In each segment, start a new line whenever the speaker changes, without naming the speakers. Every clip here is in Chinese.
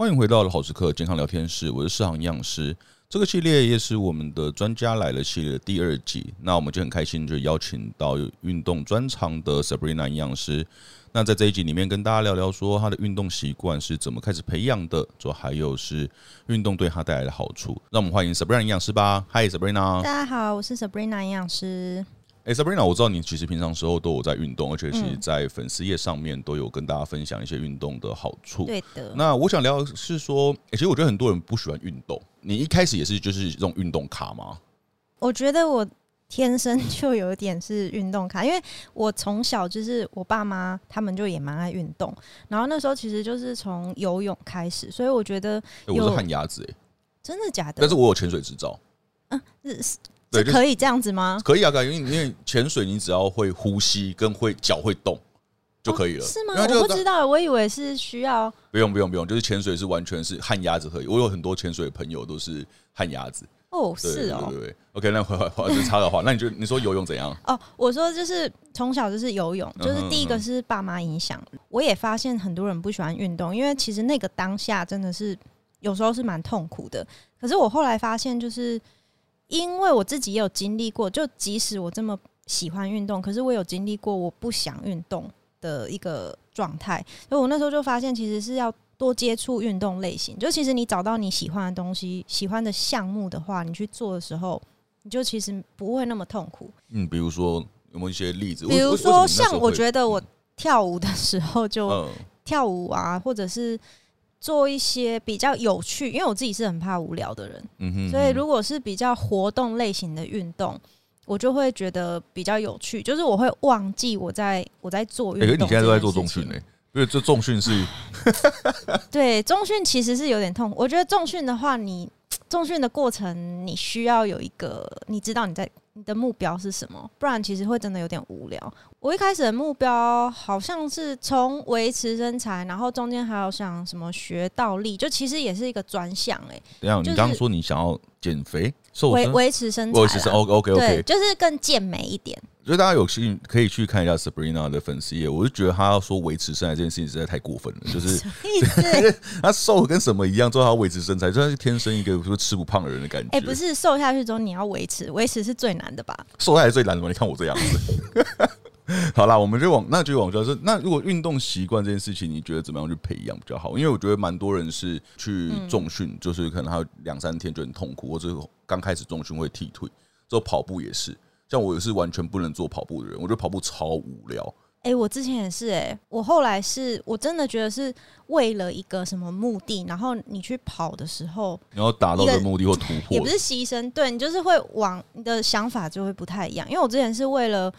欢迎回到好时刻健康聊天室，我是世航营养师。这个系列也是我们的专家来了系列第二集。那我们就很开心，就邀请到有运动专长的 Sabrina 营养师。那在这一集里面，跟大家聊聊说她的运动习惯是怎么开始培养的，就还有是运动对她带来的好处。让我们欢迎 Sabrina 营养师吧。Hi Sabrina，
大家好，我是 Sabrina 营养师。
哎、欸、，Sabrina，我知道你其实平常时候都有在运动，而且其实在粉丝页上面都有跟大家分享一些运动的好处。
对的。那
我想聊的是说，欸，其实我觉得很多人不喜欢运动。你一开始也是就是这种运动卡吗？
我觉得我天生 就有点是运动卡，因为我从小就是我爸妈他们就也蛮爱运动，然后那时候其实就是从游泳开始，所以我觉得，欸，
我是旱鸭子哎，
真的假的？
但是我有潜水执照。嗯，
是。对，可以这样子吗？
可以啊，可以，因为因为潜水你只要会呼吸跟会脚会动就可以了。哦、是吗？
我不知道，我以为是需要。
不用不用不用，就是潜水是完全是旱鸭子可以。我有很多潜水朋友都是旱鸭子。
哦，是哦，
对。OK，那回来话就插个话，那你就你说游泳怎样？
哦，我说就是从小就是游泳，就是第一个是爸妈影响。我也发现很多人不喜欢运动，因为其实那个当下真的是有时候是蛮痛苦的。可是我后来发现就是。因为我自己也有经历过，就即使我这么喜欢运动，可是我有经历过我不想运动的一个状态。所以我那时候就发现，其实是要多接触运动类型。就其实你找到你喜欢的东西、喜欢的项目的话，你去做的时候，你就其实不会那么痛苦。
嗯，比如说有没有一些例子？
比如说像我觉得我跳舞的时候就跳舞啊，或者是。做一些比较有趣，因为我自己是很怕无聊的人，嗯哼，所以如果是比较活动类型的运动，我就会觉得比较有趣，就是我会忘记我在我在做运动。哎、欸，你现在都在做重训呢？
因为这重训是，
对，重训其实是有点痛。我觉得重训的话，你重训的过程，你需要有一个，你知道你在。你的目标是什么？不然其实会真的有点无聊。我一开始的目标好像是从维持身材，然后中间还有想什么学倒立，就其实也是一个专项。哎，
等下，你刚刚说你想要减肥、瘦、
维维持身材，维持身
OK OK OK，
就是更健美一点。
所以大家有兴趣可以去看一下 Sabrina 的粉丝页，我就觉得她要说维持身材这件事情实在太过分了，就是 她瘦跟什么一样，之后他要维持身材，就他是天生一个说吃不胖的人的感觉。
哎、欸，不是瘦下去之后你要维持，维持是最难的吧？
瘦下来最难的吗？你看我这样子。好啦，我们就往那就往就是那如果运动习惯这件事情，你觉得怎么样去培养比较好？因为我觉得蛮多人是去重训，嗯、就是可能他两三天就很痛苦，或者刚开始重训会踢腿，之后跑步也是。像我也是完全不能做跑步的人，我觉得跑步超无聊。
哎、欸，我之前也是、欸，哎，我后来是我真的觉得是为了一个什么目的，然后你去跑的时候，
然后达到的目的或突破，
也不是牺牲，对，你就是会往你的想法就会不太一样。因为我之前是为了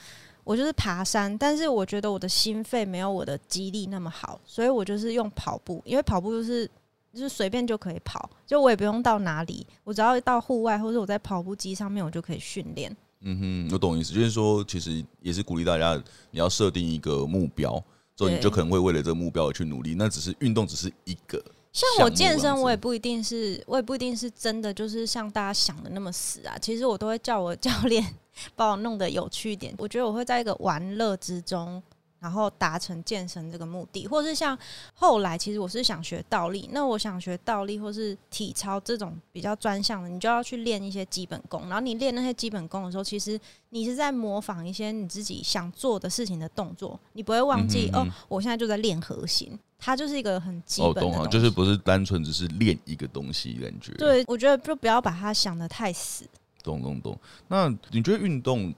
我就是爬山，但是我觉得我的心肺没有我的肌力那么好，所以我就是用跑步，因为跑步就是就是随便就可以跑，就我也不用到哪里，我只要到户外或者我在跑步机上面，我就可以训练。
嗯哼，我懂意思，就是说，其实也是鼓励大家，你要设定一个目标，之后你就可能会为了这个目标而去努力。那只是运动，只是一个。
像我健身，我也不一定是，我也不一定是真的，就是像大家想的那么死啊。其实我都会叫我教练 把我弄得有趣一点。我觉得我会在一个玩乐之中。然后达成健身这个目的，或是像后来，其实我是想学倒立。那我想学倒立或是体操这种比较专项的，你就要去练一些基本功。然后你练那些基本功的时候，其实你是在模仿一些你自己想做的事情的动作，你不会忘记哦。我现在就在练核心，它就是一个很基本的懂啊，
就是不是单纯只是练一个东西感觉。
对，我觉得就不要把它想得太死。
懂懂懂。那你觉得运动？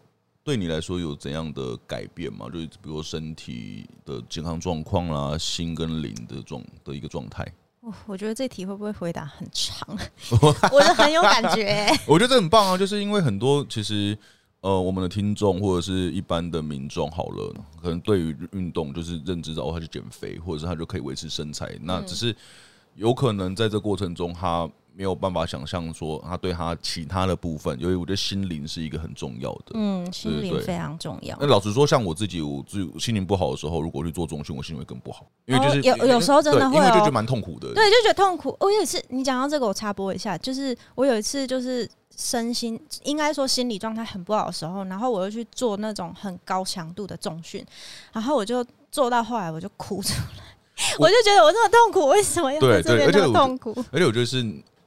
对你来说有怎样的改变吗？就是比如身体的健康状况啦，心跟灵的状的一个状态。
我觉得这题会不会回答很长？我是很有感觉、欸。
我觉得这很棒啊，就是因为很多其实呃，我们的听众或者是一般的民众，好了，可能对于运动就是认知到他去减肥，或者是他就可以维持身材，那只是有可能在这过程中他。没有办法想象说他对他其他的部分，因为我觉得心灵是一个很重要的，
嗯，心灵非常重要。
那老实说，像我自己，我自己心情不好的时候，如果去做重训，我心情会更不好，因为就是、
哦、有有时候真的会、哦，
因为就觉得蛮痛苦的，
对，就觉得痛苦。我有一次，你讲到这个，我插播一下，就是我有一次就是身心应该说心理状态很不好的时候，然后我又去做那种很高强度的重训，然后我就做到后来我就哭出来。我就觉得我这么痛苦，为什么要
对对，而且
痛苦？
而且我觉得是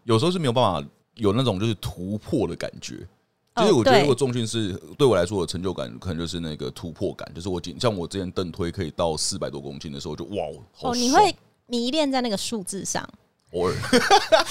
有时候是没有办法有那种就是突破的感觉。就是我觉得，如果重训是对我来说的成就感，可能就是那个突破感。就是我像我之前蹬推可以到四百多公斤的时候，就哇，好。哦，
你会迷恋在那个数字上？
偶尔，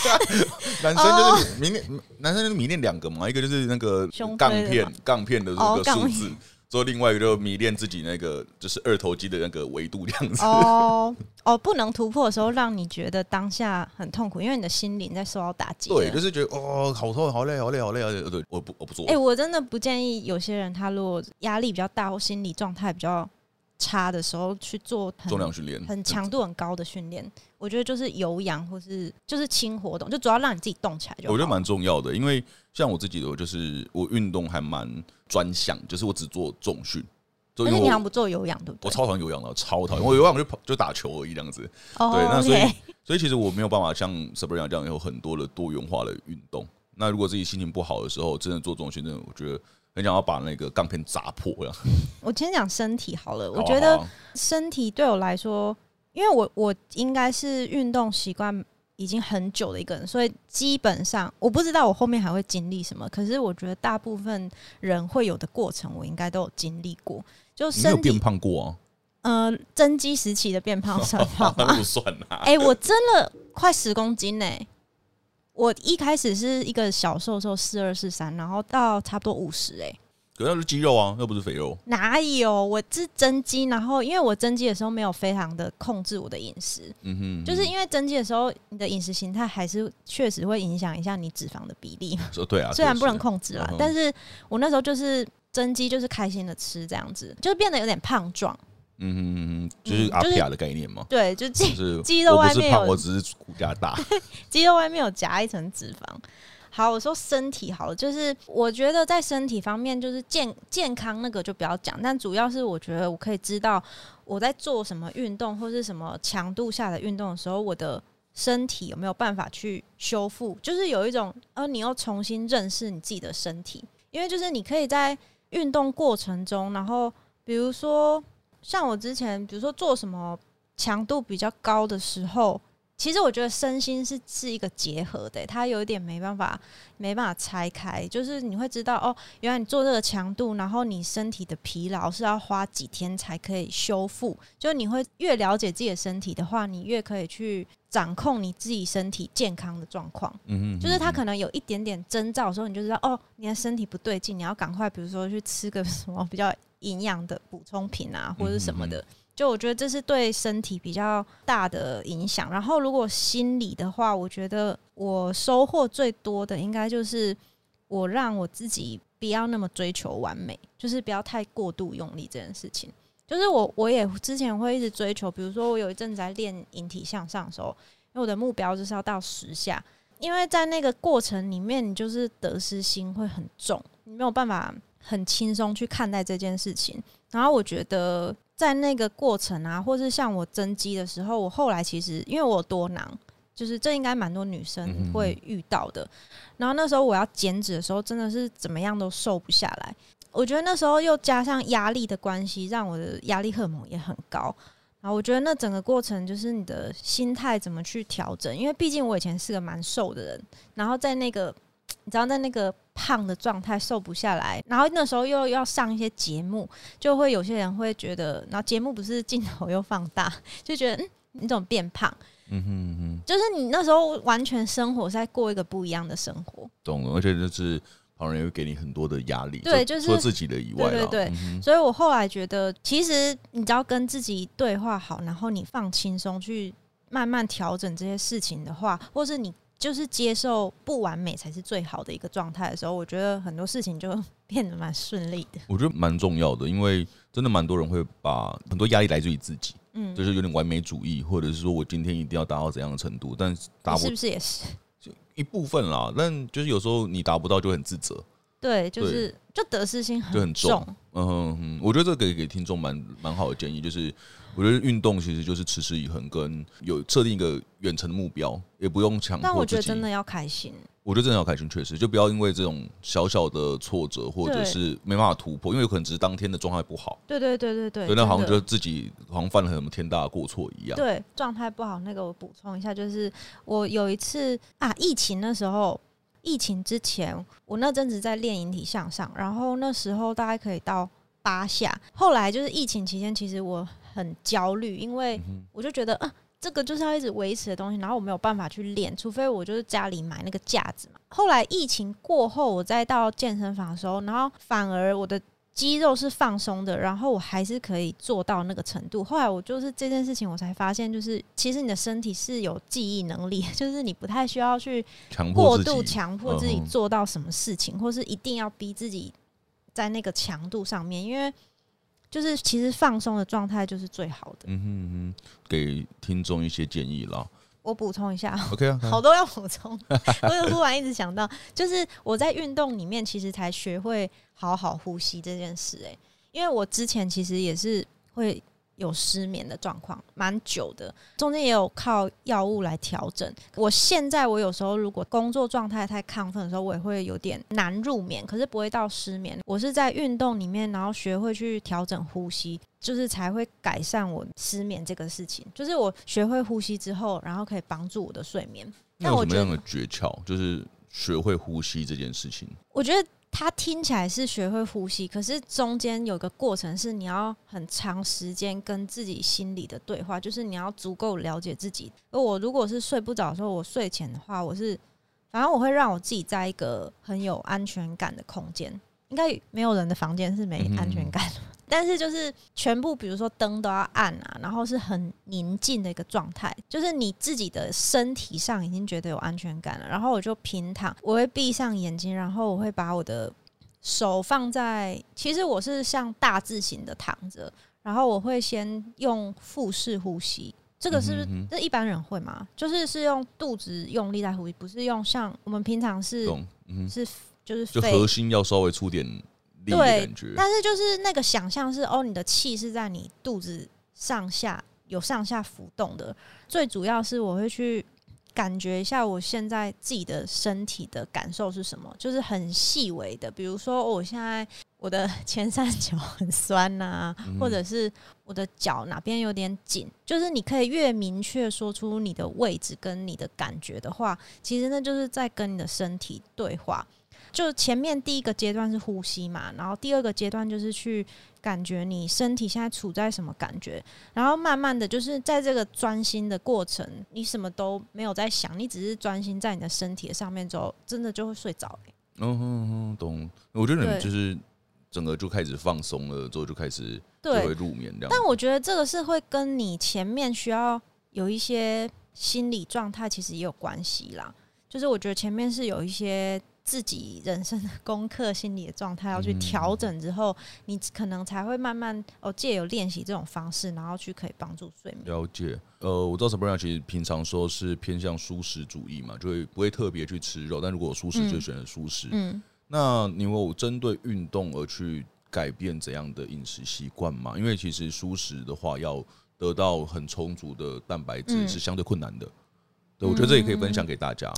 男生就是迷恋，男生就是迷恋两个嘛，一个就是那个杠片，杠片的那个数字。做另外一个就迷恋自己那个就是二头肌的那个维度这样子
哦哦，不能突破的时候，让你觉得当下很痛苦，因为你的心灵在受到打击。
对，就是觉得哦，好痛，好累，好累，好累啊！对，我不，我不做。
哎、欸，我真的不建议有些人，他如果压力比较大或心理状态比较差的时候去做
重量训练，
很强度很高的训练。我觉得就是有氧或是就是轻活动，就主要让你自己动起来就好。
我觉得蛮重要的，因为像我自己的，我就是我运动还蛮专项，就是我只做重训。
因为你好像不做有氧，对不对？
我超讨厌有氧的，超讨厌。我有氧就跑就打球而已，这样子。哦、对，那所以所以其实我没有办法像 Sabrina 这样有很多的多元化的运动。那如果自己心情不好的时候，真的做重训，真的我觉得很想要把那个钢片砸破。这样。
我先讲身体好了，我觉得身体对我来说，因为我我应该是运动习惯。已经很久的一个人，所以基本上我不知道我后面还会经历什么。可是我觉得大部分人会有的过程，我应该都有经历过。就身
体变胖过啊？
呃，增肌时期的变胖 算胖吗？
不算啊。
哎、欸，我增了快十公斤呢、欸。我一开始是一个小瘦瘦，四二四三，然后到差不多五十哎。
可是那是肌肉啊，又不是肥肉。
哪有？我是增肌，然后因为我增肌的时候没有非常的控制我的饮食，嗯哼，嗯哼，就是因为增肌的时候，你的饮食形态还是确实会影响一下你脂肪的比例。
说对啊，
虽然不能控制啦，嗯、但是我那时候就是增肌，就是开心的吃这样子，就是变得有点胖壮。嗯
就是阿皮亚的概念嘛。
对，就肌肌肉外面有，
我只是骨架大，
肌肉外面有夹一层脂肪。好，我说身体好了，就是我觉得在身体方面，就是健健康那个就不要讲，但主要是我觉得我可以知道我在做什么运动或是什么强度下的运动的时候，我的身体有没有办法去修复，就是有一种呃，你要重新认识你自己的身体，因为就是你可以在运动过程中，然后比如说像我之前，比如说做什么强度比较高的时候。其实我觉得身心是是一个结合的，它有一点没办法没办法拆开。就是你会知道哦，原来你做这个强度，然后你身体的疲劳是要花几天才可以修复。就你会越了解自己的身体的话，你越可以去掌控你自己身体健康的状况。嗯嗯，就是它可能有一点点征兆的时候，你就知道哦，你的身体不对劲，你要赶快，比如说去吃个什么比较营养的补充品啊，或者什么的。就我觉得这是对身体比较大的影响。然后如果心理的话，我觉得我收获最多的应该就是我让我自己不要那么追求完美，就是不要太过度用力这件事情。就是我我也之前会一直追求，比如说我有一阵在练引体向上的时候，因为我的目标就是要到十下，因为在那个过程里面，你就是得失心会很重，你没有办法很轻松去看待这件事情。然后我觉得。在那个过程啊，或是像我增肌的时候，我后来其实因为我有多囊，就是这应该蛮多女生会遇到的。然后那时候我要减脂的时候，真的是怎么样都瘦不下来。我觉得那时候又加上压力的关系，让我的压力荷尔蒙也很高。然后我觉得那整个过程就是你的心态怎么去调整，因为毕竟我以前是个蛮瘦的人，然后在那个。你知道在那个胖的状态瘦不下来，然后那时候又要上一些节目，就会有些人会觉得，然后节目不是镜头又放大，就觉得嗯，你怎么变胖？嗯哼嗯哼，就是你那时候完全生活在过一个不一样的生活，
懂了，而且就是旁人也会给你很多的压力，
对，就是
除了自己的以外，
对对对，嗯、所以我后来觉得，其实你只要跟自己对话好，然后你放轻松去慢慢调整这些事情的话，或是你。就是接受不完美才是最好的一个状态的时候，我觉得很多事情就 变得蛮顺利的。
我觉得蛮重要的，因为真的蛮多人会把很多压力来自于自己，嗯，就是有点完美主义，或者是说我今天一定要达到怎样的程度，但达不，
是不是也是
就一部分啦？但就是有时候你达不到就很自责，
对，就是就得失心很重，
就很重。嗯哼哼，我觉得这个给给听众蛮蛮好的建议，就是我觉得运动其实就是持之以恒，跟有设定一个远程的目标，也不用强迫。
但我觉得真的要开心。
我觉得真的要开心，确实就不要因为这种小小的挫折或者是没办法突破，因为有可能只是当天的状态不好。
对对对对对。
对，那好像觉得自己好像犯了什么天大的过错一样。
对，状态不好，那个我补充一下，就是我有一次啊，疫情的时候，疫情之前，我那阵子在练引体向上，然后那时候大概可以到八下。后来就是疫情期间，其实我很焦虑，因为我就觉得啊。这个就是要一直维持的东西，然后我没有办法去练，除非我就是家里买那个架子嘛。后来疫情过后，我再到健身房的时候，然后反而我的肌肉是放松的，然后我还是可以做到那个程度。后来我就是这件事情，我才发现，就是其实你的身体是有记忆能力，就是你不太需要去过度强迫自己做到什么事情，或是一定要逼自己在那个强度上面，因为。就是其实放松的状态就是最好的。嗯哼
嗯哼，给听众一些建议啦。
我补充一下
，OK 啊，
好多要补充。我有突然一直想到，就是我在运动里面其实才学会好好呼吸这件事。哎，因为我之前其实也是会。有失眠的状况蛮久的，中间也有靠药物来调整。我现在我有时候如果工作状态太亢奋的时候，我也会有点难入眠，可是不会到失眠。我是在运动里面，然后学会去调整呼吸，就是才会改善我失眠这个事情。就是我学会呼吸之后，然后可以帮助我的睡眠。
那有什么样的诀窍？就是学会呼吸这件事情，
我觉得。他听起来是学会呼吸，可是中间有个过程是你要很长时间跟自己心里的对话，就是你要足够了解自己。而我如果是睡不着的时候，我睡前的话，我是反正我会让我自己在一个很有安全感的空间，应该没有人的房间是没安全感的。嗯但是就是全部，比如说灯都要暗啊，然后是很宁静的一个状态，就是你自己的身体上已经觉得有安全感了。然后我就平躺，我会闭上眼睛，然后我会把我的手放在，其实我是像大字型的躺着，然后我会先用腹式呼吸，这个是不是这一般人会吗？就是是用肚子用力在呼吸，不是用像我们平常是，是就是
就核心要稍微出点。
对，但是就是那个想象是哦，你的气是在你肚子上下有上下浮动的。最主要是我会去感觉一下我现在自己的身体的感受是什么，就是很细微的，比如说我现在我的前三角很 酸呐、啊，或者是我的脚哪边有点紧，就是你可以越明确说出你的位置跟你的感觉的话，其实那就是在跟你的身体对话。就前面第一个阶段是呼吸嘛，然后第二个阶段就是去感觉你身体现在处在什么感觉，然后慢慢的就是在这个专心的过程，你什么都没有在想，你只是专心在你的身体的上面之后，真的就会睡着。
嗯哼哼，懂。我觉得你就是整个就开始放松了，之后就开始就会入眠这样。
但我觉得这个是会跟你前面需要有一些心理状态其实也有关系啦，就是我觉得前面是有一些。自己人生的功课、心理的状态要去调整之后，你可能才会慢慢哦，借由练习这种方式，然后去可以帮助睡眠。
了解。呃，我知道 Sabrina 其实平常说是偏向素食主义嘛，就会不会特别去吃肉，但如果素食就选择素食。嗯。那你有针对运动而去改变怎样的饮食习惯吗？因为其实素食的话，要得到很充足的蛋白质是相对困难的。对，我觉得这也可以分享给大家。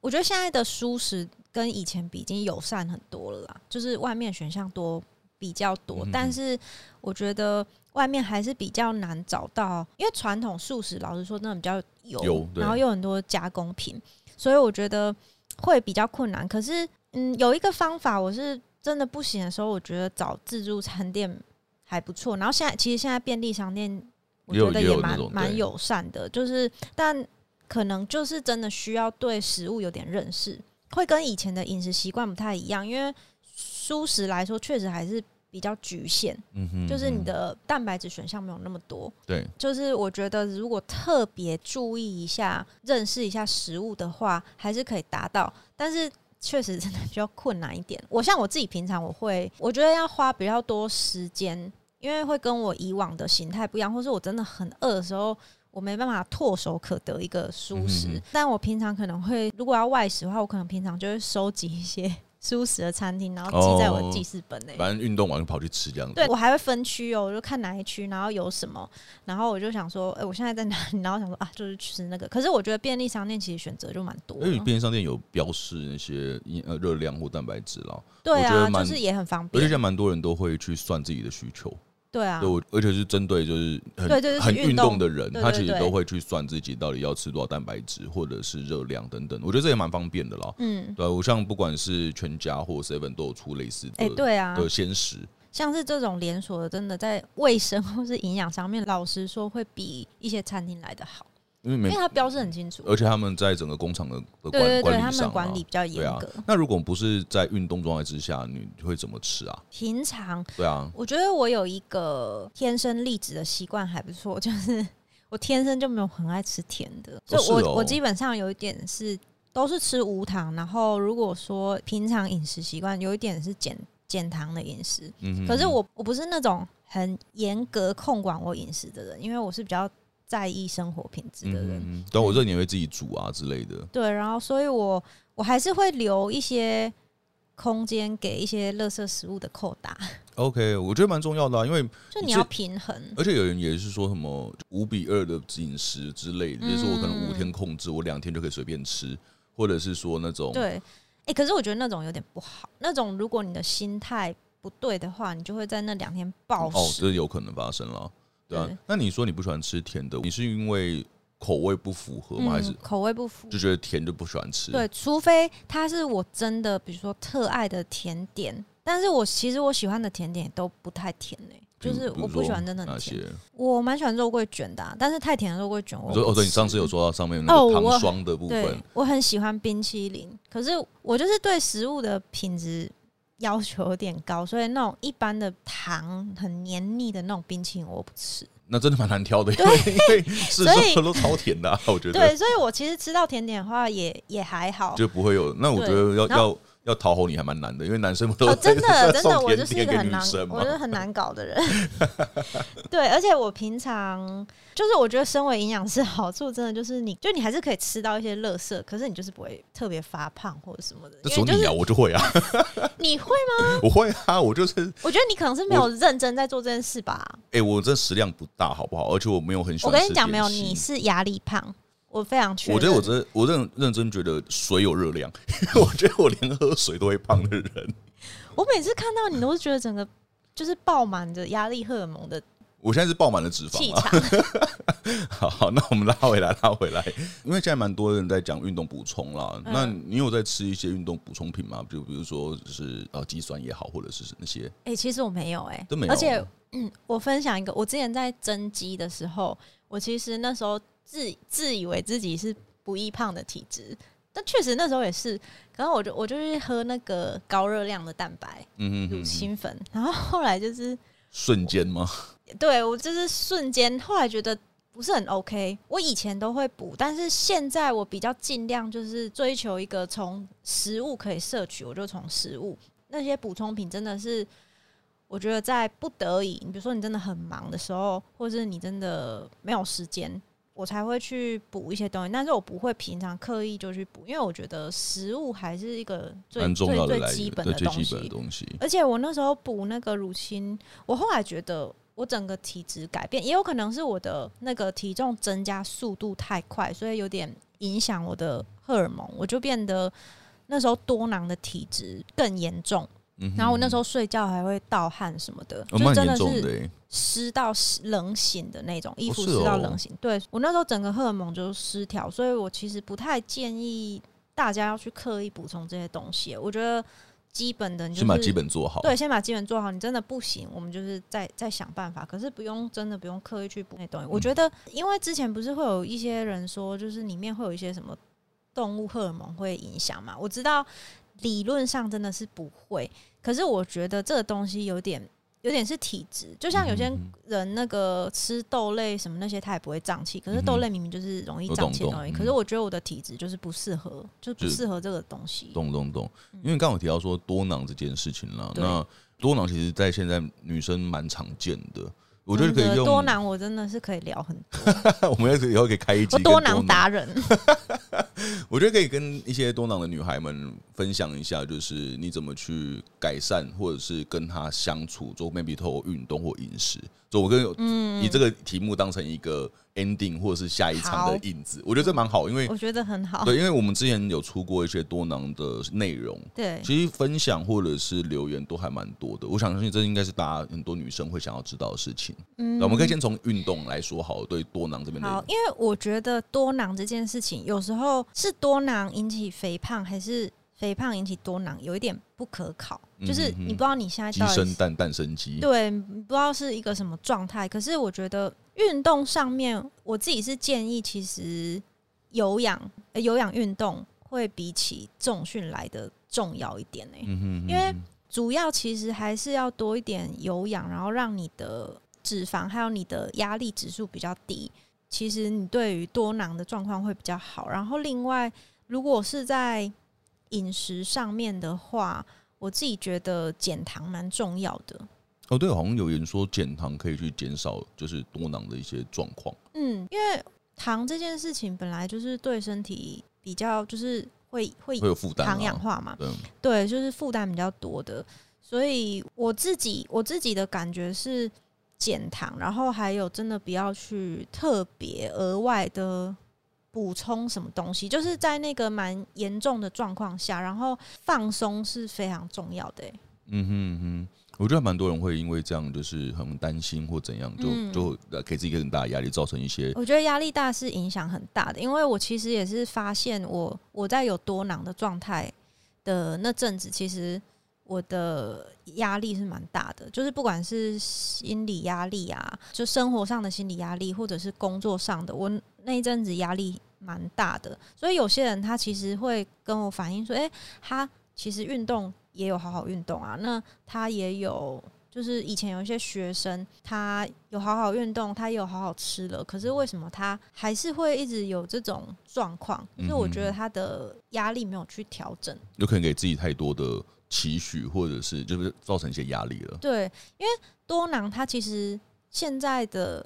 我觉得现在的蔬食跟以前比已经友善很多了啦，就是外面选项多比较多，但是我觉得外面还是比较难找到，因为传统素食老实说真的比较油，然后又很多加工品，所以我觉得会比较困难。可是，嗯，有一个方法，我是真的不行的时候，我觉得找自助餐店还不错。然后现在其实现在便利商店，我觉得也蛮蛮友善的，就是但。可能就是真的需要对食物有点认识，会跟以前的饮食习惯不太一样，因为素食来说确实还是比较局限，嗯哼，就是你的蛋白质选项没有那么多，
对，
就是我觉得如果特别注意一下、认识一下食物的话，还是可以达到，但是确实真的比较困难一点。我像我自己平常我会，我觉得要花比较多时间，因为会跟我以往的形态不一样，或是我真的很饿的时候。我没办法唾手可得一个蔬食，但我平常可能会，如果要外食的话，我可能平常就会收集一些舒食的餐厅，然后记在我的记事本内、欸。
反正运动完就跑去吃这样子。
对，我还会分区哦，我就看哪一区，然后有什么，然后我就想说，哎、欸，我现在在哪里？然后想说啊，就是吃那个。可是我觉得便利商店其实选择就蛮多。因为
便利商店有标示那些呃热量或蛋白质啦。
对啊，就是也很方便。
而且现在蛮多人都会去算自己的需求。
对啊，
对，而且是针对就是很
对对对
很运动的人，他其实都会去算自己到底要吃多少蛋白质或者是热量等等。我觉得这也蛮方便的啦。嗯，对，我像不管是全家或 seven 都有出类似的，哎，
对啊，
的鲜食，
像是这种连锁的，真的在卫生或是营养上面，老实说会比一些餐厅来的好。因为没，因为它标示很清楚，
而且他们在整个工厂的管
对对对，
管理
他们管理比较严格。
那如果不是在运动状态之下，你会怎么吃啊？
平常
对啊，
我觉得我有一个天生丽质的习惯还不错，就是我天生就没有很爱吃甜的，就我、哦、我基本上有一点是都是吃无糖，然后如果说平常饮食习惯有一点是减减糖的饮食，嗯哼哼，可是我我不是那种很严格控管我饮食的人，因为我是比较。在意生活品质的人，
嗯，等我这年会自己煮啊之类的。
对，然后所以我我还是会留一些空间给一些垃圾食物的扣打。
OK，我觉得蛮重要的啊，因为
就你要平衡。
而且有人也是说什么五比二的饮食之类的，嗯，就是我可能五天控制，我两天就可以随便吃，或者是说那种
对，哎，欸，可是我觉得那种有点不好。那种如果你的心态不对的话，你就会在那两天暴食。
哦，这有可能发生了。对啊，那你说你不喜欢吃甜的，你是因为口味不符合吗？嗯、还是
口味不符，
就觉得甜就不喜欢吃？
对，除非它是我真的，比如说特爱的甜点，但是我其实我喜欢的甜点都不太甜诶、欸，就是我不喜欢真的很甜。我蛮喜欢肉桂卷的、啊，但是太甜的肉桂卷我，
哦，对，你上次有说到上面那个糖霜的部分，
哦我，我很喜欢冰淇淋，可是我就是对食物的品质。要求有点高，所以那种一般的糖很黏腻的那种冰淇淋我不吃。
那真的蛮难挑的，因为因为是说都超甜的、啊，我觉得。
对，所以我其实吃到甜点的话也也还好，
就不会有。那我觉得要要要讨好你还蛮难的，因为男生都、
哦、真的真的，我就是一个很难，我就是很难搞的人。对，而且我平常。就是我觉得身为营养师好处真的就是你，就你还是可以吃到一些乐色，可是你就是不会特别发胖或者什么的。
那说你啊，我就会啊。
你会吗？
我会啊，我就是。
我觉得你可能是没有认真在做这件事吧。
哎、欸，我这食量不大，好不好？而且我没有很喜欢。
我跟你讲，没有，你是压力胖。我非常确。
我觉得我真我认认真觉得水有热量，因 为我觉得我连喝水都会胖的人。
我每次看到你，都是觉得整个就是爆满着压力荷尔蒙的。
我现在是爆满了脂肪啊！好好，那我们拉回来，拉回来，因为现在蛮多人在讲运动补充啦。那你有在吃一些运动补充品吗？就比如说，就是呃，肌酸也好，或者是那些？哎、
欸，其实我没有、欸，哎，
都没有。
而且，嗯，我分享一个，我之前在增肌的时候，我其实那时候自自以为自己是不易胖的体质，但确实那时候也是。然后我就我就去喝那个高热量的蛋白，嗯嗯，乳清粉，然后后来就是
瞬间吗？
对，我就是瞬间，后来觉得不是很 OK。我以前都会补，但是现在我比较尽量就是追求一个从食物可以摄取，我就从食物。那些补充品真的是，我觉得在不得已，你比如说你真的很忙的时候，或者是你真的没有时间，我才会去补一些东西。但是我不会平常刻意就去补，因为我觉得食物还是一个最最最基本的东西。而且我那时候补那个乳清，我后来觉得。我整个体质改变，也有可能是我的那个体重增加速度太快，所以有点影响我的荷尔蒙，我就变得那时候多囊的体质更严重。嗯，然后我那时候睡觉还会盗汗什么的，就真的是湿到冷醒的那种，衣服湿到冷醒。对，我那时候整个荷尔蒙就失调，所以我其实不太建议大家要去刻意补充这些东西。我觉得。基本的，你就
先把基本做好。
对，先把基本做好。你真的不行，我们就是再再想办法。可是不用真的不用刻意去补那东西。我觉得，因为之前不是会有一些人说，就是里面会有一些什么动物荷尔蒙会影响嘛？我知道理论上真的是不会，可是我觉得这个东西有点。有点是体质，就像有些人那个吃豆类什么那些，他也不会胀气。可是豆类明明就是容易胀气的东西。可是我觉得我的体质就是不适合，就不适合这个东西。
懂懂懂，因为刚刚有提到说多囊这件事情了。那多囊其实，在现在女生蛮常见的。我觉得可以用
多囊，我真的是可以聊很多。
我们以后可以开一集
多囊达人。
我觉得可以跟一些多囊的女孩们分享一下，就是你怎么去改善，或者是跟她相处，做 maybe 透过运动或饮食。就我跟以这个题目当成一个 ending 或者是下一场的引子，我觉得这蛮好，因为
我觉得很好。
对，因为我们之前有出过一些多囊的内容，
对，
其实分享或者是留言都还蛮多的。我想相信这应该是大家很多女生会想要知道的事情。嗯，那我们可以先从运动来说好了，对多囊这边。
好，因为我觉得多囊这件事情有时候是多囊引起肥胖，还是肥胖引起多囊，有一点不可考。就是你不知道你现在
鸡生蛋，蛋生鸡，
对，不知道是一个什么状态。可是我觉得运动上面，我自己是建议，其实有氧、有氧运动会比起重训来的重要一点呢。因为主要其实还是要多一点有氧，然后让你的脂肪还有你的压力指数比较低。其实你对于多囊的状况会比较好。然后另外，如果是在饮食上面的话，我自己觉得减糖蛮重要的。
哦，对，好像有人说减糖可以去减少就是多囊的一些状况。
嗯，因为糖这件事情本来就是对身体比较就是会会
会有负担，
糖氧化嘛。
对，
对，就是负担比较多的。所以我自己我自己的感觉是减糖，然后还有真的不要去特别额外的。补充什么东西，就是在那个蛮严重的状况下，然后放松是非常重要的。
嗯哼嗯哼，我觉得蛮多人会因为这样就是很担心或怎样，就、嗯、就给自己一个很大的压力，造成一些。
我觉得压力大是影响很大的，因为我其实也是发现我我在有多囊的状态的那阵子，其实我的压力是蛮大的，就是不管是心理压力啊，就生活上的心理压力，或者是工作上的我。那一阵子压力蛮大的，所以有些人他其实会跟我反映说：“诶，他其实运动也有好好运动啊。那他也有，就是以前有一些学生，他有好好运动，他也有好好吃了，可是为什么他还是会一直有这种状况？所以我觉得他的压力没有去调整，
有可能给自己太多的期许，或者是就是造成一些压力了。
对，因为多囊它其实现在的。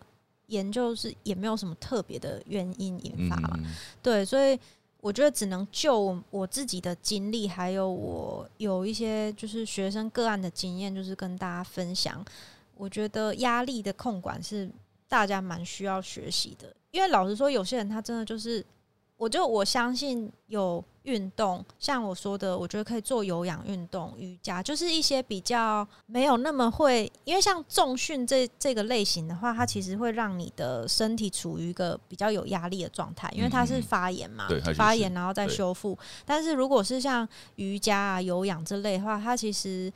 研究是也没有什么特别的原因引发了，对，所以我觉得只能就我自己的经历，还有我有一些就是学生个案的经验，就是跟大家分享。我觉得压力的控管是大家蛮需要学习的，因为老实说，有些人他真的就是，我就我相信有。运动像我说的，我觉得可以做有氧运动、瑜伽，就是一些比较没有那么会，因为像重训这这个类型的话，它其实会让你的身体处于一个比较有压力的状态，因为它是发炎嘛，
嗯嗯
发炎然后再修复。但是如果是像瑜伽啊、有氧这类的话，它其实。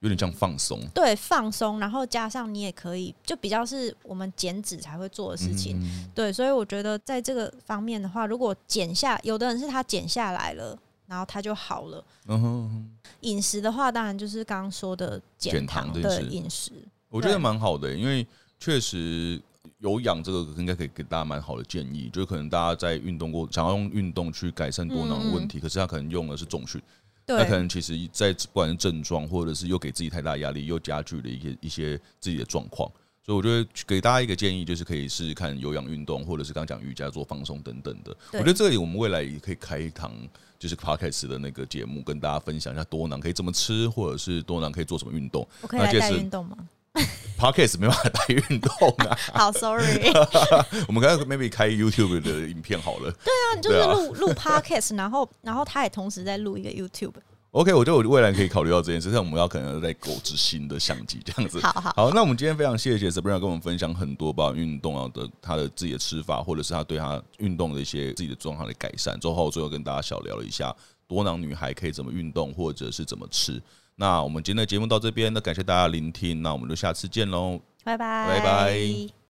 有点像放松，
对，放松，然后加上你也可以，就比较是我们减脂才会做的事情，嗯、对，所以我觉得在这个方面的话，如果减下，有的人是他减下来了，然后他就好了。嗯哼，饮食的话，当然就是刚刚说的减糖的饮食，
我觉得蛮好的，因为确实有氧这个应该可以给大家蛮好的建议，就是可能大家在运动过，想要用运动去改善多囊的问题，嗯、可是他可能用的是重训。那可能其实，在不管是症状，或者是又给自己太大压力，又加剧了一些一些自己的状况，所以我觉得给大家一个建议，就是可以试试看有氧运动，或者是刚刚讲瑜伽做放松等等的。我觉得这里我们未来也可以开一堂，就是 podcast 的那个节目，跟大家分享一下多囊可以怎么吃，或者是多囊可以做什么运动。
我可以运动吗？
Podcast 没办法带运动啊，
好，Sorry。
我们刚刚 maybe 开 YouTube 的影片好了。
对啊，你就是录录 Podcast，然后然后他也同时在录一个 YouTube。
OK，我觉得我未来可以考虑到这件事，但我们要可能在购置新的相机这样子。
好好
好，那我们今天非常谢谢 Sabrina 跟我们分享很多包括运动啊的他的自己的吃法，或者是他对他运动的一些自己的状况的改善。之后最后跟大家小聊了一下多囊女孩可以怎么运动，或者是怎么吃。那我们今天的节目到这边，那感谢大家聆听，那我们就下次见喽，
拜拜，
拜拜。